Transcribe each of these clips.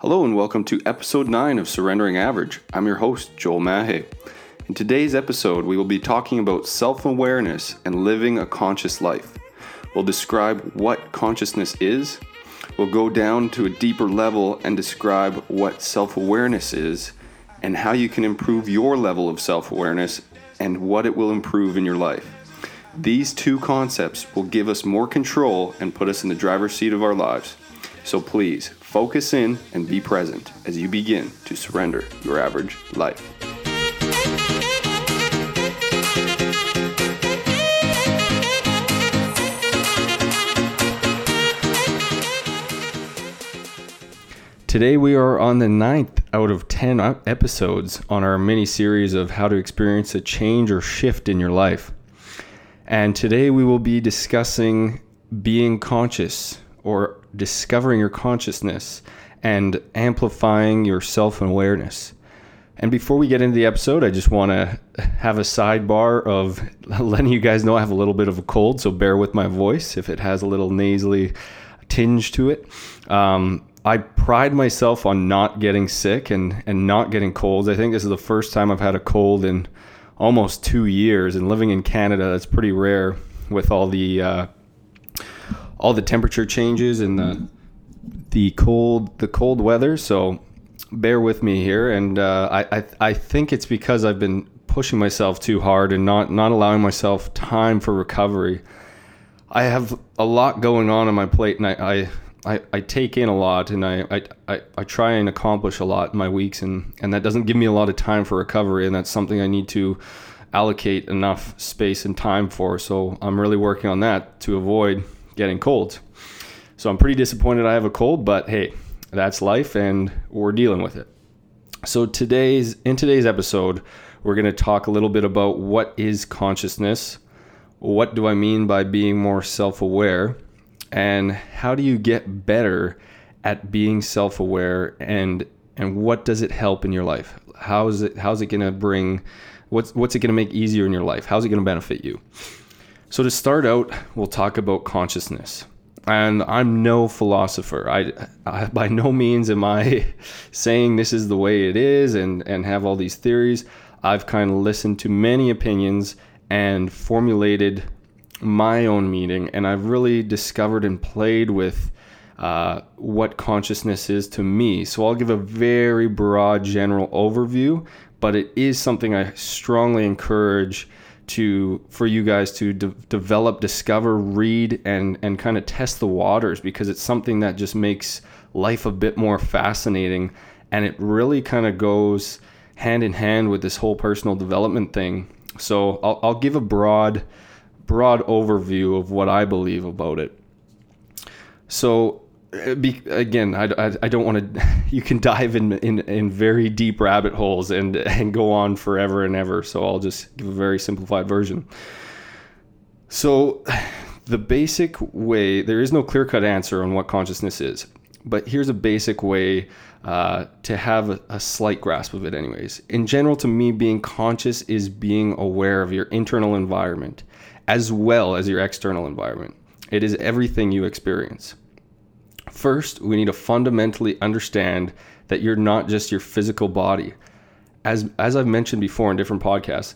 Hello and welcome to episode 9 of Surrendering Average. I'm your host, Joel Mahe. In today's episode, we will be talking about self awareness and living a conscious life. We'll describe what consciousness is, we'll go down to a deeper level and describe what self awareness is and how you can improve your level of self awareness and what it will improve in your life. These two concepts will give us more control and put us in the driver's seat of our lives. So please focus in and be present as you begin to surrender your average life. Today we are on the ninth out of 10 episodes on our mini series of how to experience a change or shift in your life. And today we will be discussing being conscious or discovering your consciousness and amplifying your self awareness. And before we get into the episode, I just want to have a sidebar of letting you guys know I have a little bit of a cold, so bear with my voice if it has a little nasally tinge to it. Um, I pride myself on not getting sick and, and not getting colds. I think this is the first time I've had a cold in almost two years, and living in Canada, that's pretty rare with all the uh, all the temperature changes and the the cold the cold weather. So bear with me here, and uh, I, I I think it's because I've been pushing myself too hard and not not allowing myself time for recovery. I have a lot going on on my plate, and I, I I, I take in a lot and I, I, I, I try and accomplish a lot in my weeks and, and that doesn't give me a lot of time for recovery and that's something I need to allocate enough space and time for. So I'm really working on that to avoid getting colds. So I'm pretty disappointed I have a cold, but hey, that's life and we're dealing with it. So today's in today's episode, we're going to talk a little bit about what is consciousness, what do I mean by being more self-aware, and how do you get better at being self-aware and and what does it help in your life how is it how's it going to bring what's what's it going to make easier in your life how's it going to benefit you so to start out we'll talk about consciousness. And i'm no philosopher. I, I by no means am i saying this is the way it is and and have all these theories. I've kind of listened to many opinions and formulated my own meaning, and I've really discovered and played with uh, what consciousness is to me. So I'll give a very broad general overview, but it is something I strongly encourage to for you guys to de- develop, discover, read, and and kind of test the waters because it's something that just makes life a bit more fascinating, and it really kind of goes hand in hand with this whole personal development thing. So I'll, I'll give a broad broad overview of what I believe about it. So, be, again, I, I, I don't want to. You can dive in, in in very deep rabbit holes and and go on forever and ever. So I'll just give a very simplified version. So, the basic way there is no clear cut answer on what consciousness is, but here's a basic way uh, to have a, a, slight grasp of it, anyways. In general, to me, being conscious is being aware of your internal environment as well as your external environment. It is everything you experience. First, we need to fundamentally understand that you're not just your physical body. As, as I've mentioned before in different podcasts,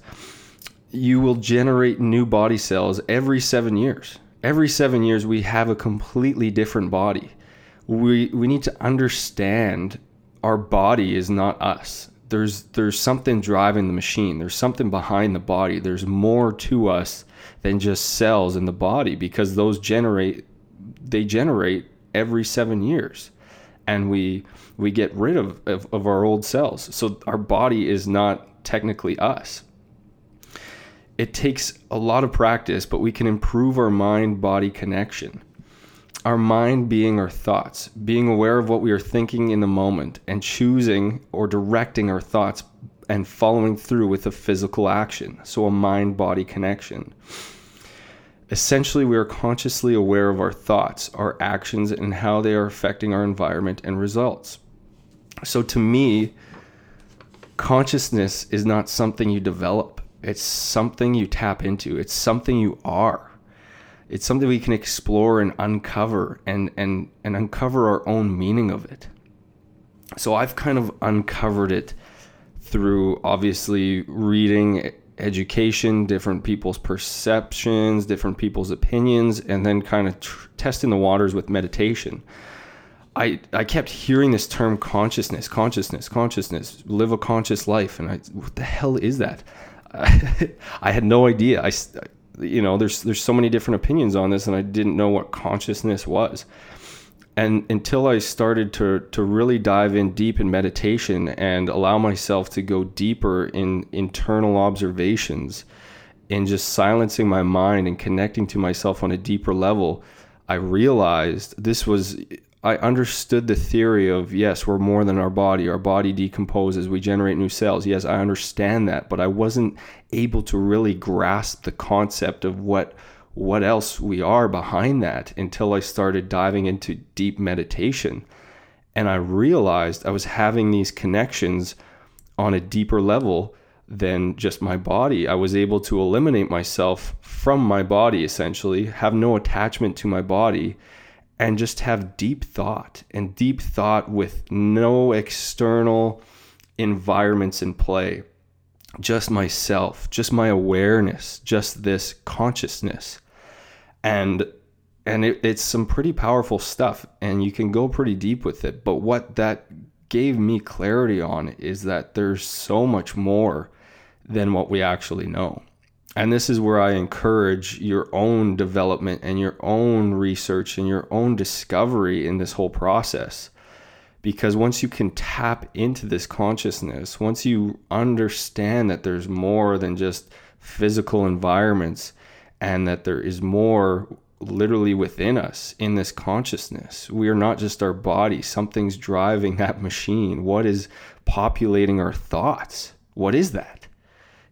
you will generate new body cells every seven years. Every seven years, we have a completely different body. We, we need to understand our body is not us. There's, there's something driving the machine, there's something behind the body, there's more to us than just cells in the body because those generate they generate every seven years and we we get rid of, of, of our old cells so our body is not technically us it takes a lot of practice but we can improve our mind body connection our mind being our thoughts being aware of what we are thinking in the moment and choosing or directing our thoughts and following through with a physical action. So, a mind body connection. Essentially, we are consciously aware of our thoughts, our actions, and how they are affecting our environment and results. So, to me, consciousness is not something you develop, it's something you tap into, it's something you are. It's something we can explore and uncover and, and, and uncover our own meaning of it. So I've kind of uncovered it through obviously reading education, different people's perceptions, different people's opinions, and then kind of tr- testing the waters with meditation. I, I kept hearing this term consciousness, consciousness, consciousness, live a conscious life. And I, what the hell is that? I had no idea. I, you know, there's, there's so many different opinions on this and I didn't know what consciousness was. And until I started to, to really dive in deep in meditation and allow myself to go deeper in internal observations in just silencing my mind and connecting to myself on a deeper level, I realized this was I understood the theory of yes, we're more than our body. Our body decomposes, we generate new cells. Yes, I understand that, but I wasn't able to really grasp the concept of what what else we are behind that until I started diving into deep meditation. And I realized I was having these connections on a deeper level than just my body. I was able to eliminate myself from my body essentially, have no attachment to my body and just have deep thought and deep thought with no external environments in play. Just myself, just my awareness, just this consciousness. And and it, it's some pretty powerful stuff and you can go pretty deep with it. But what that gave me clarity on is that there's so much more than what we actually know. And this is where I encourage your own development and your own research and your own discovery in this whole process. Because once you can tap into this consciousness, once you understand that there's more than just physical environments and that there is more literally within us in this consciousness, we are not just our body, something's driving that machine. What is populating our thoughts? What is that?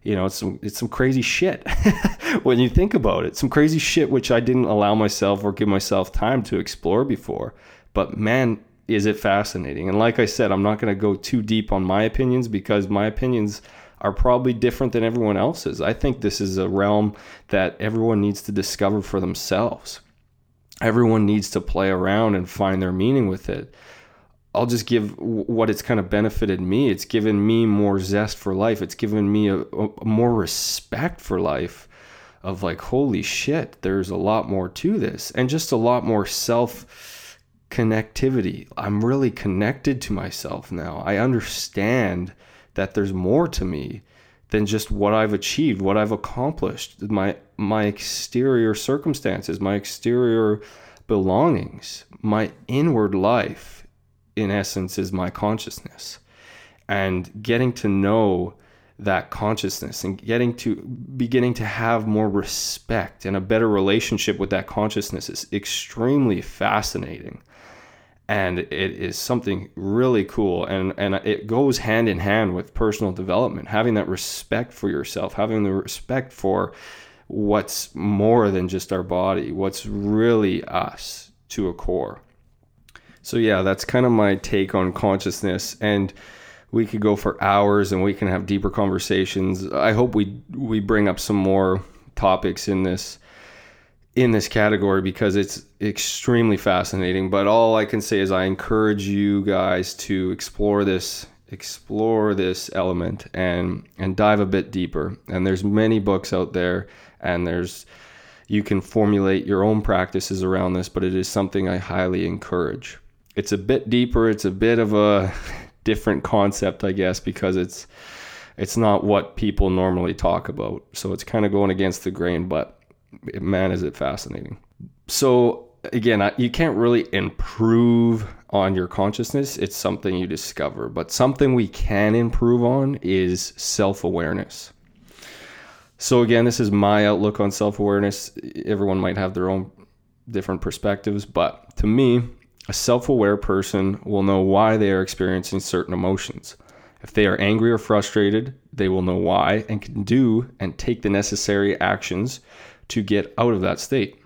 you know, it's some it's some crazy shit when you think about it. Some crazy shit which I didn't allow myself or give myself time to explore before. But man, is it fascinating. And like I said, I'm not going to go too deep on my opinions because my opinions are probably different than everyone else's. I think this is a realm that everyone needs to discover for themselves. Everyone needs to play around and find their meaning with it. I'll just give what it's kind of benefited me. It's given me more zest for life. It's given me a, a, more respect for life of like, holy shit, there's a lot more to this and just a lot more self connectivity. I'm really connected to myself now. I understand that there's more to me than just what I've achieved, what I've accomplished, my my exterior circumstances, my exterior belongings, my inward life in essence is my consciousness. And getting to know that consciousness and getting to beginning to have more respect and a better relationship with that consciousness is extremely fascinating and it is something really cool. And and it goes hand in hand with personal development having that respect for yourself having the respect for what's more than just our body what's really us to a core. So yeah, that's kind of my take on consciousness. And we could go for hours and we can have deeper conversations. I hope we we bring up some more topics in this in this category because it's extremely fascinating. But all I can say is I encourage you guys to explore this explore this element and and dive a bit deeper. And there's many books out there and there's you can formulate your own practices around this, but it is something I highly encourage it's a bit deeper. It's a bit of a different concept, I guess, because it's it's not what people normally talk about. So it's kind of going against the grain, but man, is it fascinating. So again, you can't really improve on your consciousness. It's something you discover, but something we can improve on is self awareness. So again, this is my outlook on self awareness. Everyone might have their own different perspectives, but to me, a self aware person will know why they are experiencing certain emotions. If they are angry or frustrated, they will know why and can do and take the necessary actions to get out of that state.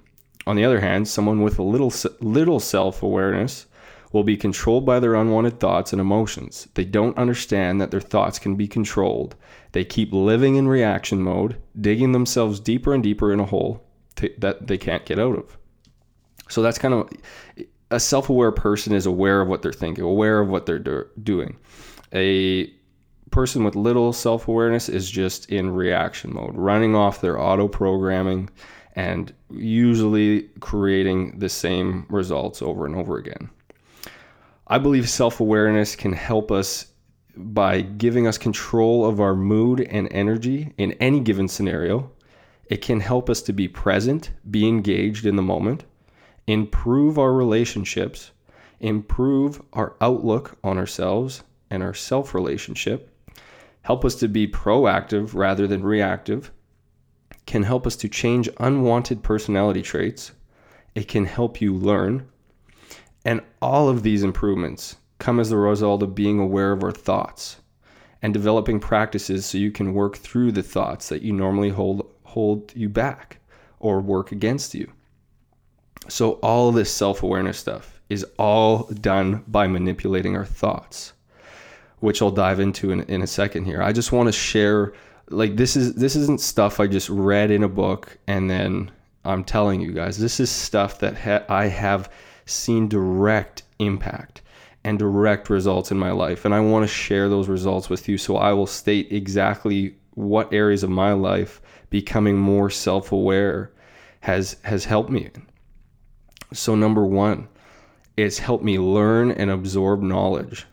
On the other hand, someone with a little little self-awareness will be controlled by their unwanted thoughts and emotions. They don't understand that their thoughts can be controlled. They keep living in reaction mode, digging themselves deeper and deeper in a hole to, that they can't get out of. So that's kind of a self-aware person is aware of what they're thinking, aware of what they're do- doing. A person with little self-awareness is just in reaction mode, running off their auto programming and usually creating the same results over and over again. I believe self-awareness can help us by giving us control of our mood and energy in any given scenario. It can help us to be present, be engaged in the moment, improve our relationships, improve our outlook on ourselves and our self relationship, help us to be proactive rather than reactive, can help us to change unwanted personality traits, it can help you learn. And all of these improvements come as the result of being aware of our thoughts and developing practices so you can work through the thoughts that you normally hold hold you back or work against you. So all this self-awareness stuff is all done by manipulating our thoughts, which I'll dive into in, in a second here. I just want to share like this is this isn't stuff I just read in a book and then I'm telling you guys. This is stuff that ha- I have seen direct impact and direct results in my life and I want to share those results with you so I will state exactly what areas of my life becoming more self-aware has has helped me. So number 1, it's helped me learn and absorb knowledge.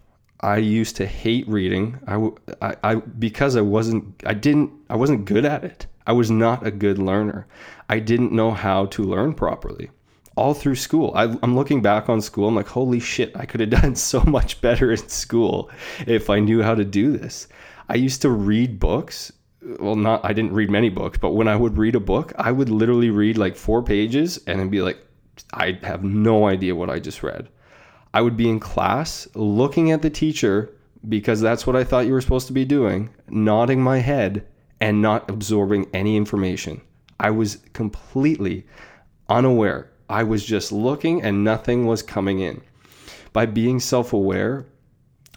I used to hate reading. I, I, I because I wasn't I didn't I wasn't good at it. I was not a good learner. I didn't know how to learn properly. All through school, I, I'm looking back on school. I'm like, holy shit! I could have done so much better in school if I knew how to do this. I used to read books. Well, not I didn't read many books, but when I would read a book, I would literally read like four pages and then be like, I have no idea what I just read. I would be in class looking at the teacher because that's what I thought you were supposed to be doing, nodding my head and not absorbing any information. I was completely unaware. I was just looking and nothing was coming in. By being self aware,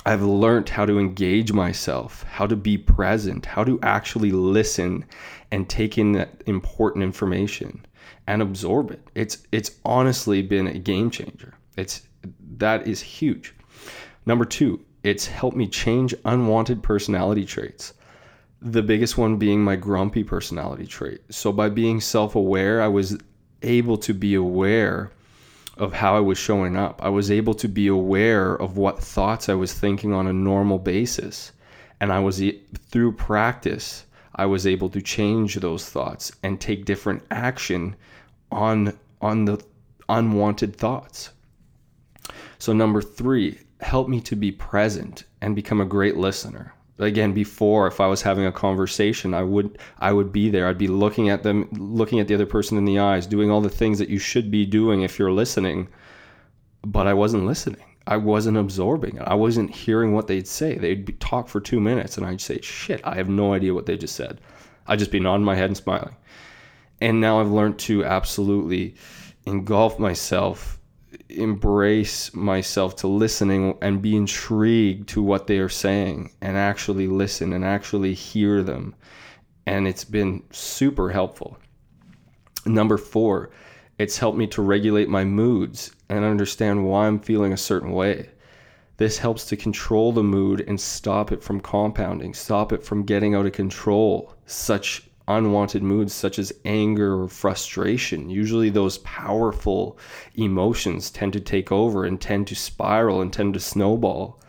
I've learned how to engage myself, how to be present, how to actually listen and take in that important information and absorb it. It's it's honestly been a game changer. It's that is huge. Number 2, it's helped me change unwanted personality traits. The biggest one being my grumpy personality trait. So by being self-aware, I was able to be aware of how I was showing up. I was able to be aware of what thoughts I was thinking on a normal basis. And I was through practice, I was able to change those thoughts and take different action on on the unwanted thoughts. So number 3, help me to be present and become a great listener. Again, before if I was having a conversation, I would I would be there. I'd be looking at them, looking at the other person in the eyes, doing all the things that you should be doing if you're listening. But I wasn't listening. I wasn't absorbing it. I wasn't hearing what they'd say. They'd talk for two minutes, and I'd say, "Shit, I have no idea what they just said." I'd just be nodding my head and smiling. And now I've learned to absolutely engulf myself, embrace myself to listening, and be intrigued to what they are saying, and actually listen and actually hear them. And it's been super helpful. Number four, it's helped me to regulate my moods and understand why I'm feeling a certain way. This helps to control the mood and stop it from compounding, stop it from getting out of control. Such unwanted moods such as anger or frustration. Usually, those powerful emotions tend to take over and tend to spiral and tend to snowball.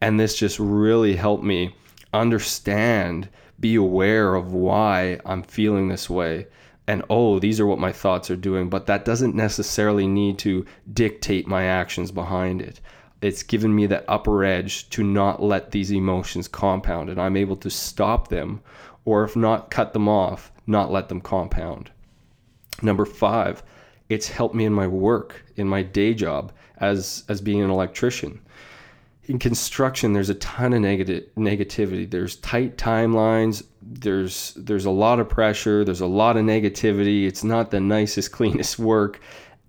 And this just really helped me understand, be aware of why I'm feeling this way. And oh, these are what my thoughts are doing, but that doesn't necessarily need to dictate my actions behind it it's given me that upper edge to not let these emotions compound and I'm able to stop them or if not cut them off, not let them compound. Number 5, it's helped me in my work, in my day job as as being an electrician. In construction, there's a ton of negative negativity. There's tight timelines. There's there's a lot of pressure. There's a lot of negativity. It's not the nicest, cleanest work,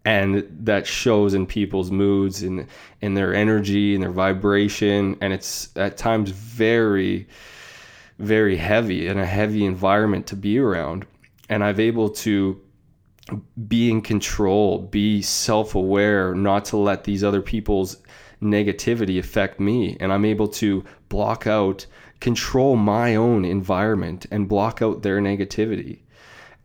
and that shows in people's moods and in their energy and their vibration. And it's at times very very heavy and a heavy environment to be around. And I've able to be in control, be self aware, not to let these other people's negativity affect me. And I'm able to block out, control my own environment and block out their negativity.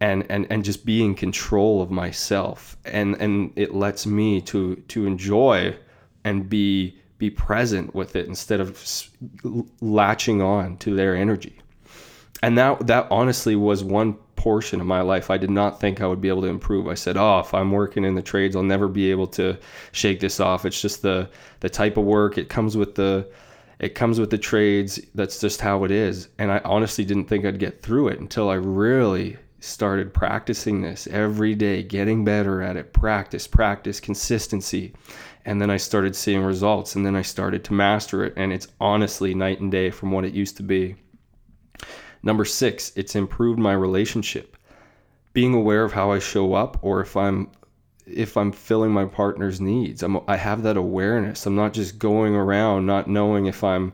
And, and, and just be in control of myself and, and it lets me to to enjoy and be be present with it instead of latching on to their energy and that that honestly was one portion of my life I did not think I would be able to improve. I said, "Oh, if I'm working in the trades, I'll never be able to shake this off. It's just the the type of work. It comes with the it comes with the trades. That's just how it is." And I honestly didn't think I'd get through it until I really started practicing this every day, getting better at it. Practice, practice, consistency. And then I started seeing results and then I started to master it and it's honestly night and day from what it used to be. Number six, it's improved my relationship. Being aware of how I show up or if I'm if I'm filling my partner's needs. I'm, I have that awareness. I'm not just going around not knowing if I'm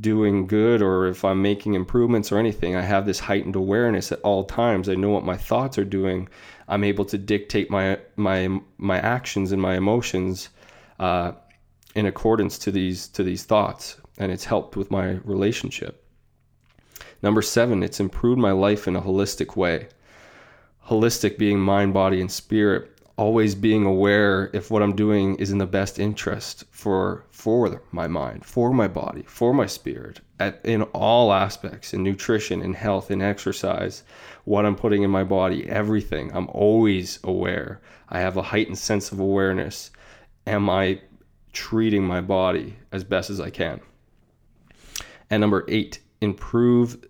doing good or if I'm making improvements or anything. I have this heightened awareness at all times. I know what my thoughts are doing. I'm able to dictate my my my actions and my emotions uh, in accordance to these to these thoughts, and it's helped with my relationship. Number seven, it's improved my life in a holistic way. Holistic being mind, body, and spirit. Always being aware if what I'm doing is in the best interest for for my mind, for my body, for my spirit, at, in all aspects, in nutrition, in health, in exercise, what I'm putting in my body, everything. I'm always aware. I have a heightened sense of awareness. Am I treating my body as best as I can? And number eight, improve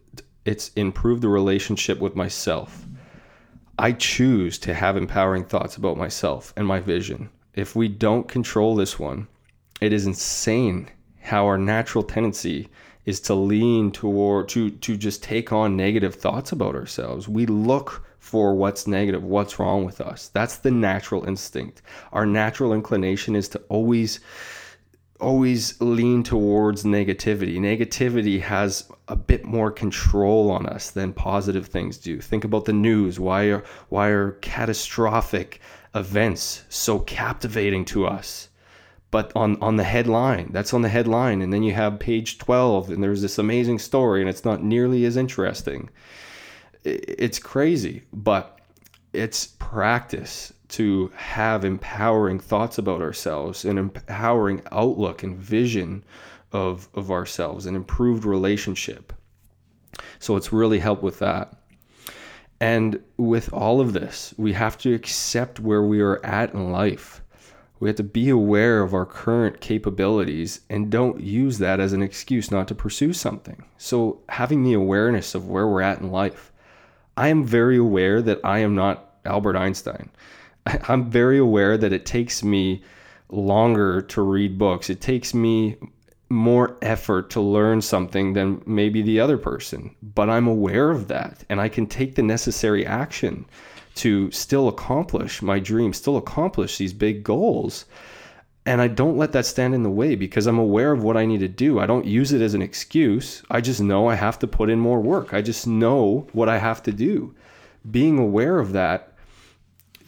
it's improve the relationship with myself. I choose to have empowering thoughts about myself and my vision. If we don't control this one, it is insane how our natural tendency is to lean toward to to just take on negative thoughts about ourselves. We look for what's negative, what's wrong with us. That's the natural instinct. Our natural inclination is to always always lean towards negativity. Negativity has a bit more control on us than positive things do. Think about the news. Why are why are catastrophic events so captivating to us? But on on the headline, that's on the headline and then you have page 12 and there's this amazing story and it's not nearly as interesting. It's crazy, but it's practice to have empowering thoughts about ourselves, and empowering outlook and vision of, of ourselves, and improved relationship. So it's really helped with that. And with all of this, we have to accept where we are at in life. We have to be aware of our current capabilities and don't use that as an excuse not to pursue something. So, having the awareness of where we're at in life, I am very aware that I am not Albert Einstein. I'm very aware that it takes me longer to read books. It takes me more effort to learn something than maybe the other person. But I'm aware of that and I can take the necessary action to still accomplish my dream, still accomplish these big goals. And I don't let that stand in the way because I'm aware of what I need to do. I don't use it as an excuse. I just know I have to put in more work. I just know what I have to do. Being aware of that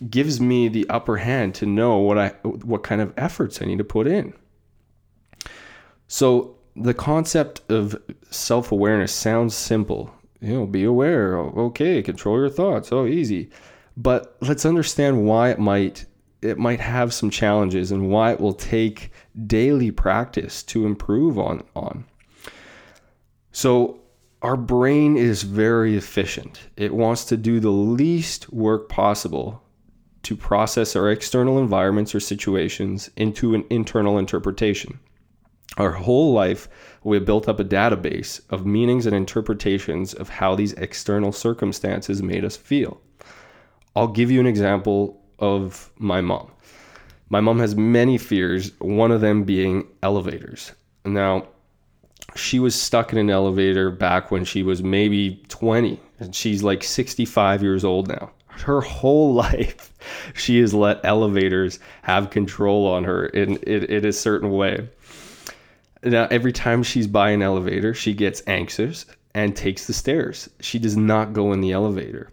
gives me the upper hand to know what I what kind of efforts I need to put in. So the concept of self-awareness sounds simple. You know, be aware. Okay, control your thoughts. Oh, easy. But let's understand why it might it might have some challenges and why it will take daily practice to improve on on. So our brain is very efficient. It wants to do the least work possible to process our external environments or situations into an internal interpretation. Our whole life, we have built up a database of meanings and interpretations of how these external circumstances made us feel. I'll give you an example of my mom. My mom has many fears, one of them being elevators. Now, she was stuck in an elevator back when she was maybe 20, and she's like 65 years old now her whole life she has let elevators have control on her in, in, in a certain way now every time she's by an elevator she gets anxious and takes the stairs she does not go in the elevator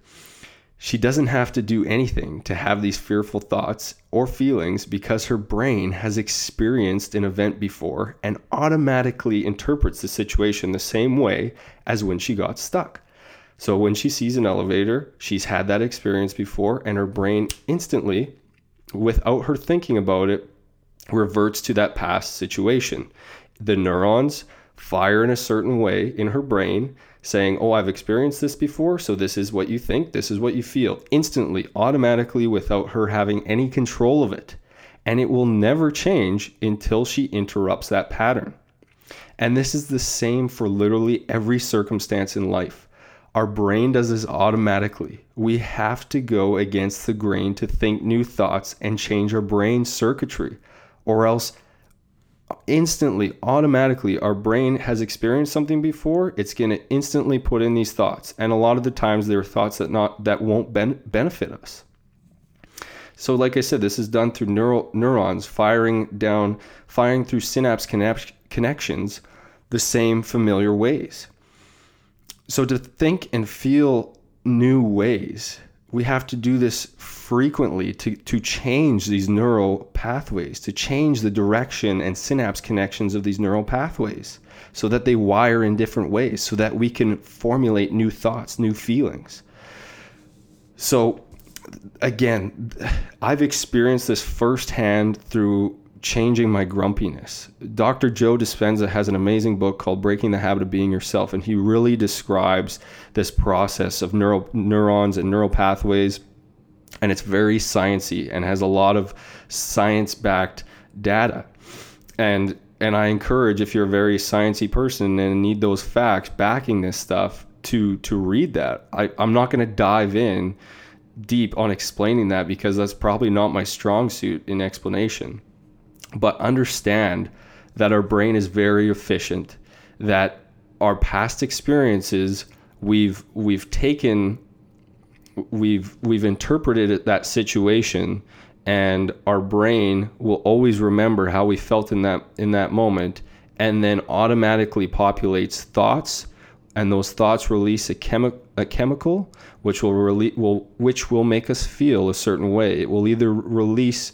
She doesn't have to do anything to have these fearful thoughts or feelings because her brain has experienced an event before and automatically interprets the situation the same way as when she got stuck. So when she sees an elevator, she's had that experience before, and her brain instantly, without her thinking about it, reverts to that past situation. The neurons fire in a certain way in her brain saying, Oh, I've experienced this before, so this is what you think, this is what you feel, instantly, automatically, without her having any control of it. And it will never change until she interrupts that pattern. And this is the same for literally every circumstance in life. Our brain does this automatically. We have to go against the grain to think new thoughts and change our brain circuitry, or else instantly, automatically, our brain has experienced something before. It's going to instantly put in these thoughts, and a lot of the times they're thoughts that not that won't ben- benefit us. So, like I said, this is done through neural neurons firing down, firing through synapse connect- connections, the same familiar ways. So, to think and feel new ways we have to do this frequently to, to change these neural pathways, to change the direction and synapse connections of these neural pathways so that they wire in different ways, so that we can formulate new thoughts, new feelings. So, again, I've experienced this firsthand through changing my grumpiness. Dr. Joe Dispenza has an amazing book called Breaking the Habit of Being Yourself, and he really describes this process of neural neurons and neural pathways. And it's very sciency and has a lot of science-backed data. And and I encourage if you're a very sciency person and need those facts backing this stuff to to read that. I, I'm not going to dive in deep on explaining that because that's probably not my strong suit in explanation but understand that our brain is very efficient that our past experiences we've we've taken we've we've interpreted that situation and our brain will always remember how we felt in that in that moment and then automatically populates thoughts and those thoughts release a, chemi- a chemical which will, rele- will which will make us feel a certain way. It will either release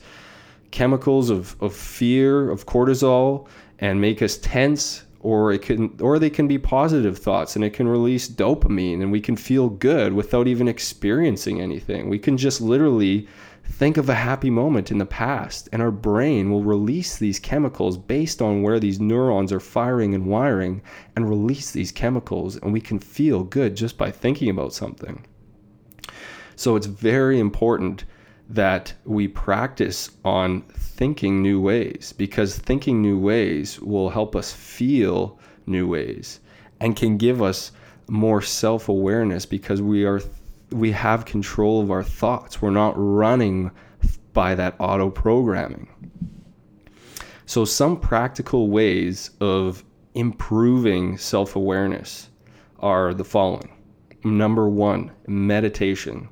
chemicals of, of fear, of cortisol, and make us tense, or it can or they can be positive thoughts and it can release dopamine and we can feel good without even experiencing anything. We can just literally think of a happy moment in the past and our brain will release these chemicals based on where these neurons are firing and wiring and release these chemicals and we can feel good just by thinking about something. So it's very important that we practice on thinking new ways because thinking new ways will help us feel new ways and can give us more self-awareness because we are we have control of our thoughts. We're not running by that auto programming so some practical ways of improving self-awareness are the following. Number 1 meditation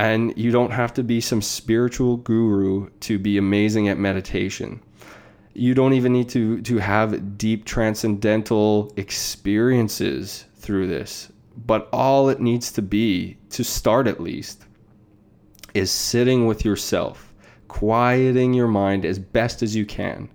and you don't have to be some spiritual guru to be amazing at meditation. You don't even need to, to have deep transcendental experiences through this. But all it needs to be, to start at least, is sitting with yourself, quieting your mind as best as you can,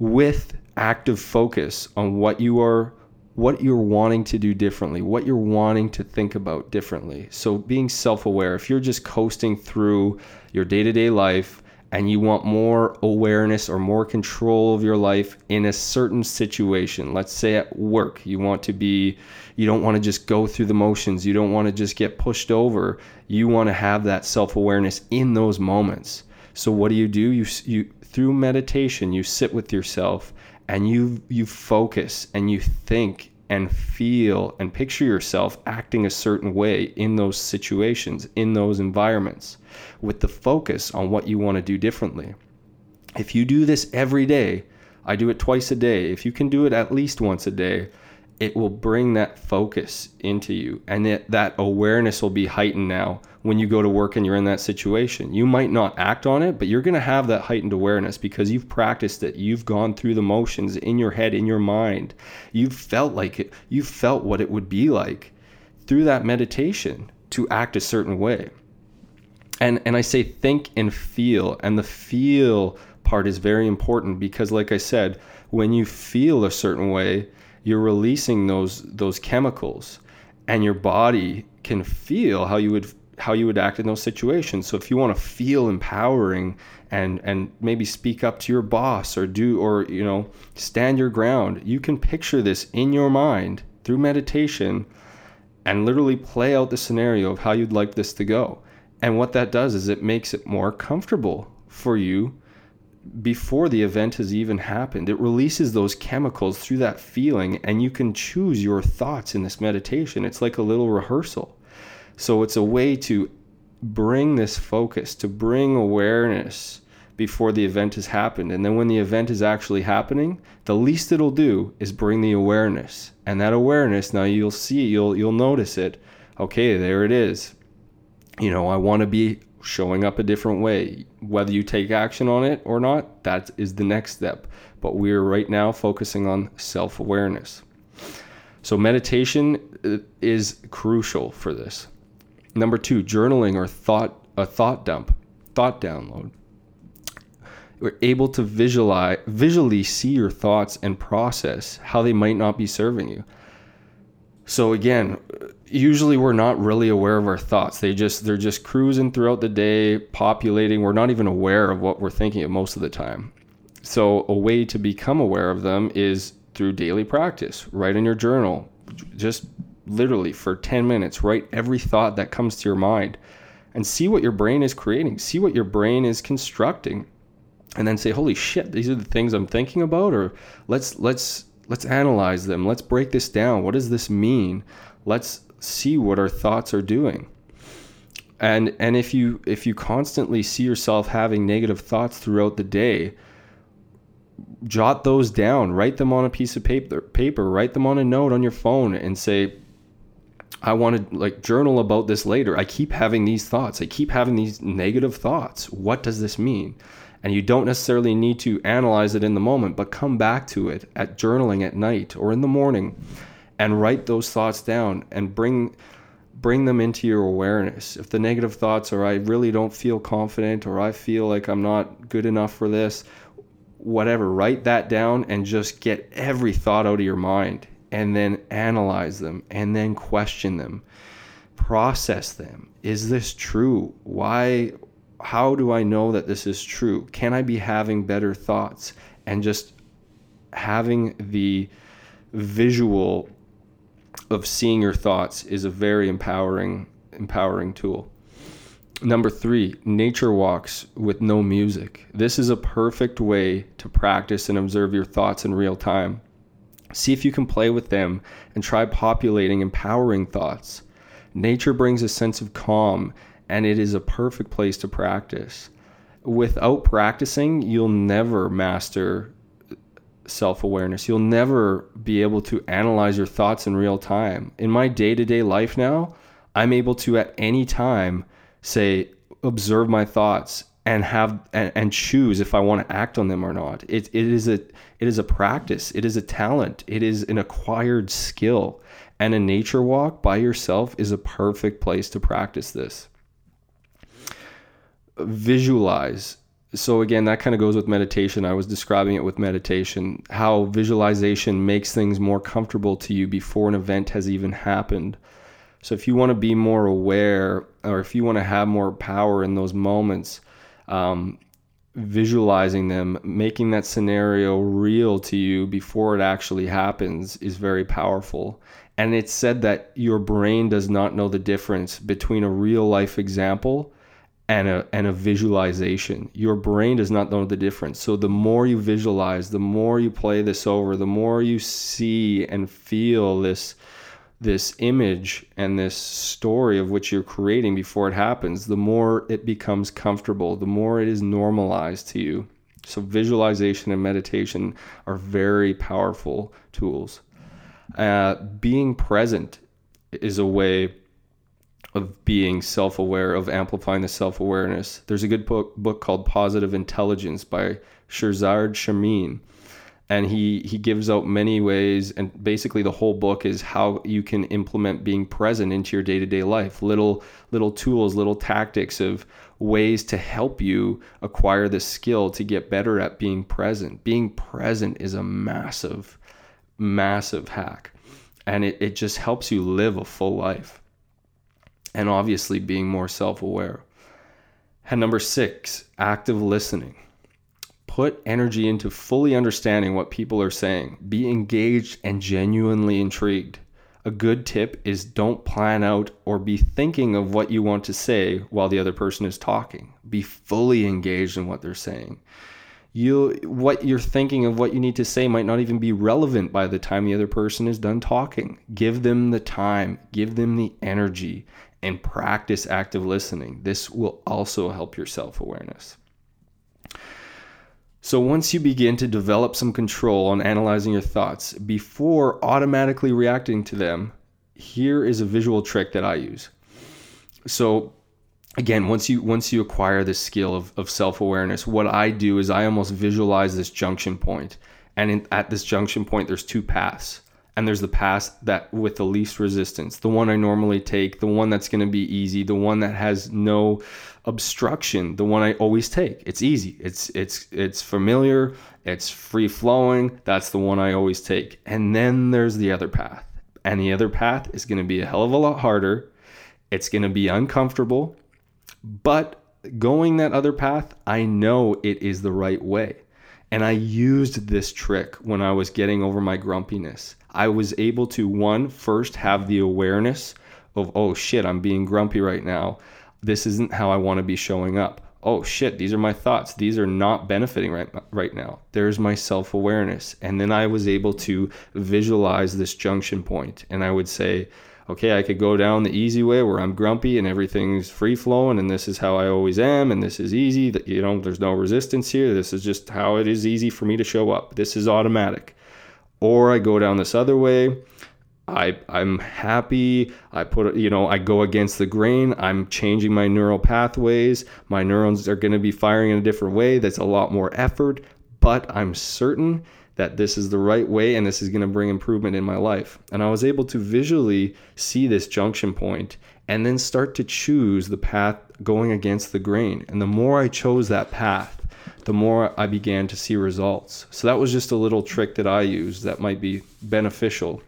with active focus on what you are what you're wanting to do differently, what you're wanting to think about differently. So being self-aware, if you're just coasting through your day-to-day life and you want more awareness or more control of your life in a certain situation, let's say at work, you want to be you don't want to just go through the motions, you don't want to just get pushed over. You want to have that self-awareness in those moments. So what do you do? You you through meditation, you sit with yourself and you you focus and you think and feel and picture yourself acting a certain way in those situations, in those environments, with the focus on what you want to do differently. If you do this every day, I do it twice a day. If you can do it at least once a day, it will bring that focus into you and it, that awareness will be heightened now when you go to work and you're in that situation. You might not act on it but you're going to have that heightened awareness because you've practiced it. You've gone through the motions in your head in your mind. You've felt like it. You've felt what it would be like through that meditation to act a certain way. And and I say think and feel, and the feel part is very important because like I said, when you feel a certain way, you're releasing those those chemicals and your body can feel how you would how you would act in those situations. So if you want to feel empowering and and maybe speak up to your boss or do or you know stand your ground, you can picture this in your mind through meditation and literally play out the scenario of how you'd like this to go. And what that does is it makes it more comfortable for you before the event has even happened. It releases those chemicals through that feeling, and you can choose your thoughts in this meditation. It's like a little rehearsal. So it's a way to bring this focus, to bring awareness before the event has happened. And then when the event is actually happening, the least it'll do is bring the awareness. And that awareness, now you'll see, you'll you'll notice it. Okay, there it is you know, I want to be showing up a different way. Whether you take action on it or not, that is the next step. But we're right now focusing on self awareness. So, meditation uh, is crucial for this. Number two, journaling or thought, a thought dump, thought download. We're able to visualize, visually see your thoughts and process how they might not be serving you. So again, usually we're not really aware of our thoughts. They just they're just cruising throughout the day, populating. We're not even aware of what we're thinking of most of the time. So a way to become aware of them is through daily practice. Write in your journal. Just literally for 10 minutes, write every thought that comes to your mind and see what your brain is creating. See what your brain is constructing. And then say, "Holy shit, these are the things I'm thinking about." Or let's let's let's analyze them. Let's break this down. What does this mean? Let's see what our thoughts are doing. And and if you if you constantly see yourself having negative thoughts throughout the day, jot those down, write them on a piece of paper, paper, write them on a note on your phone and say I want to like journal about this later. I keep having these thoughts. I keep having these negative thoughts. What does this mean? And you don't necessarily need to analyze it in the moment, but come back to it at journaling at night or in the morning and write those thoughts down and bring bring them into your awareness. If the negative thoughts are I really don't feel confident or I feel like I'm not good enough for this, whatever, write that down and just get every thought out of your mind and then analyze them and then question them. Process them. Is this true? Why how do I know that this is true? Can I be having better thoughts? And just having the visual of seeing your thoughts is a very empowering empowering tool. Number 3, nature walks with no music. This is a perfect way to practice and observe your thoughts in real time. See if you can play with them and try populating empowering thoughts. Nature brings a sense of calm and it is a perfect place to practice. Without practicing, you'll never master self awareness. You'll never be able to analyze your thoughts in real time. In my day to day life now, I'm able to at any time say, observe my thoughts and have and, and choose if I want to act on them or not. It, it is a it is a practice. It is a talent. It is an acquired skill. And a nature walk by yourself is a perfect place to practice this visualize. So again, that kind of goes with meditation. I was describing it with meditation, how visualization makes things more comfortable to you before an event has even happened. So if you want to be more aware, or if you want to have more power in those moments, um, visualizing them, making that scenario real to you before it actually happens is very powerful. And it's said that your brain does not know the difference between a real life example and a and a visualization. Your brain does not know the difference. So the more you visualize, the more you play this over, the more you see and feel this this image and this story of which you're creating before it happens, the more it becomes comfortable, the more it is normalized to you. So visualization and meditation are very powerful tools. Uh, being present is a way of being self-aware of amplifying the self-awareness there's a good book, book called positive intelligence by Shirzad Chamine and he he gives out many ways and basically the whole book is how you can implement being present into your day-to-day life. Little little tools little tactics of ways to help you acquire the skill to get better at being present. Being present is a massive massive hack. And it, it just helps you live a full life. And obviously being more self-aware. And number six active listening Put energy into fully understanding what people are saying. Be engaged and genuinely intrigued. A good tip is don't plan out or be thinking of what you want to say while the other person is talking. Be fully engaged in what they're saying. You what you're thinking of what you need to say might not even be relevant by the time the other person is done talking. Give them the time, give them the energy and practice active listening. This will also help your self-awareness. So, once you begin to develop some control on analyzing your thoughts before automatically reacting to them, here is a visual trick that I use. So, again, once you once you acquire this skill of, of self-awareness, what I do is I almost visualize this junction point. And in, at this junction point, there's two paths and there's the path that with the least resistance, the one I normally take, the one that's going to be easy, the one that has no obstruction, the one I always take. It's easy. It's it's it's familiar, it's free flowing. That's the one I always take. And then there's the other path. And the other path is going to be a hell of a lot harder. It's going to be uncomfortable, but going that other path, I know it is the right way. And I used this trick when I was getting over my grumpiness. I was able to, one, first have the awareness of, oh shit, I'm being grumpy right now. This isn't how I want to be showing up. Oh shit, these are my thoughts. These are not benefiting right, right now. There's my self awareness. And then I was able to visualize this junction. And I would say, okay, I could go down the easy way where I'm grumpy and everything's free flowing and this is how I always am and this is easy you know there's no resistance here. This is just how it is easy for me to show up. This is automatic. Or I go down this other way. I I'm happy. I put you know, I go against the grain. I'm changing my neural pathways. My neurons are going to be firing in a different way. That's a lot more effort, but I'm certain that this is the right way and this is going to bring improvement in my life. And I was able to visually see this junction point and then start to choose the path going against the grain. And the more I chose that path, the more I began to see results. So that was just a little trick that I used that might be beneficial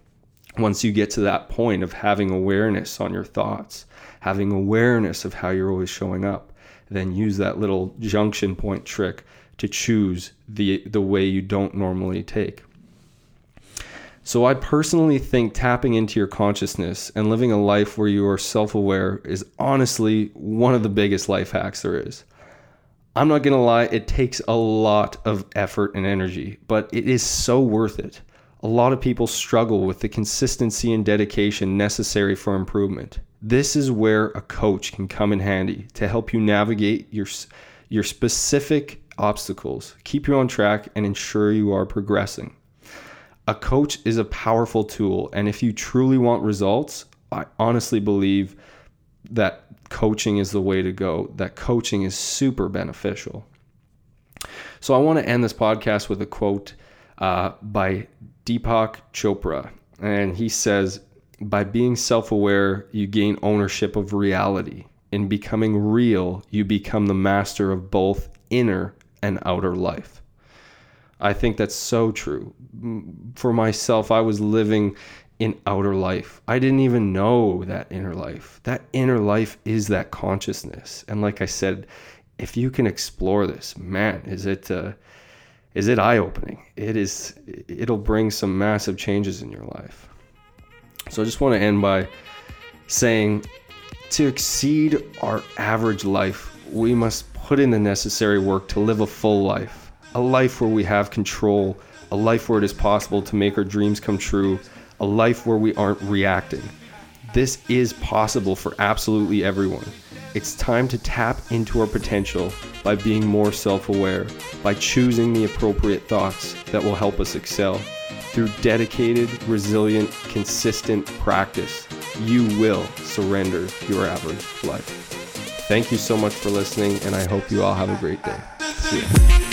once you get to that point of having awareness on your thoughts, having awareness of how you're always showing up. Then use that little junction point trick to choose the the way you don't normally take. So I personally think tapping into your consciousness and living a life where you are self-aware is honestly one of the biggest life hacks there is. I'm not going to lie, it takes a lot of effort and energy, but it is so worth it. A lot of people struggle with the consistency and dedication necessary for improvement. This is where a coach can come in handy to help you navigate your your specific obstacles, keep you on track, and ensure you are progressing. A coach is a powerful tool, and if you truly want results, I honestly believe that coaching is the way to go, that coaching is super beneficial. So, I want to end this podcast with a quote uh, by Deepak Chopra, and he says, By being self aware, you gain ownership of reality. In becoming real, you become the master of both inner and outer life. I think that's so true. For myself, I was living in outer life. I didn't even know that inner life. That inner life is that consciousness. And like I said, if you can explore this, man, is it uh, is it eye-opening? It is it'll bring some massive changes in your life. So I just want to end by saying to exceed our average life, we must put in the necessary work to live a full life, a life where we have control, a life where it is possible to make our dreams come true, a life where we aren't reacting. This is possible for absolutely everyone. It's time to tap into our potential by being more self aware, by choosing the appropriate thoughts that will help us excel. Through dedicated, resilient, consistent practice, you will surrender your average life. Thank you so much for listening, and I hope you all have a great day. See you.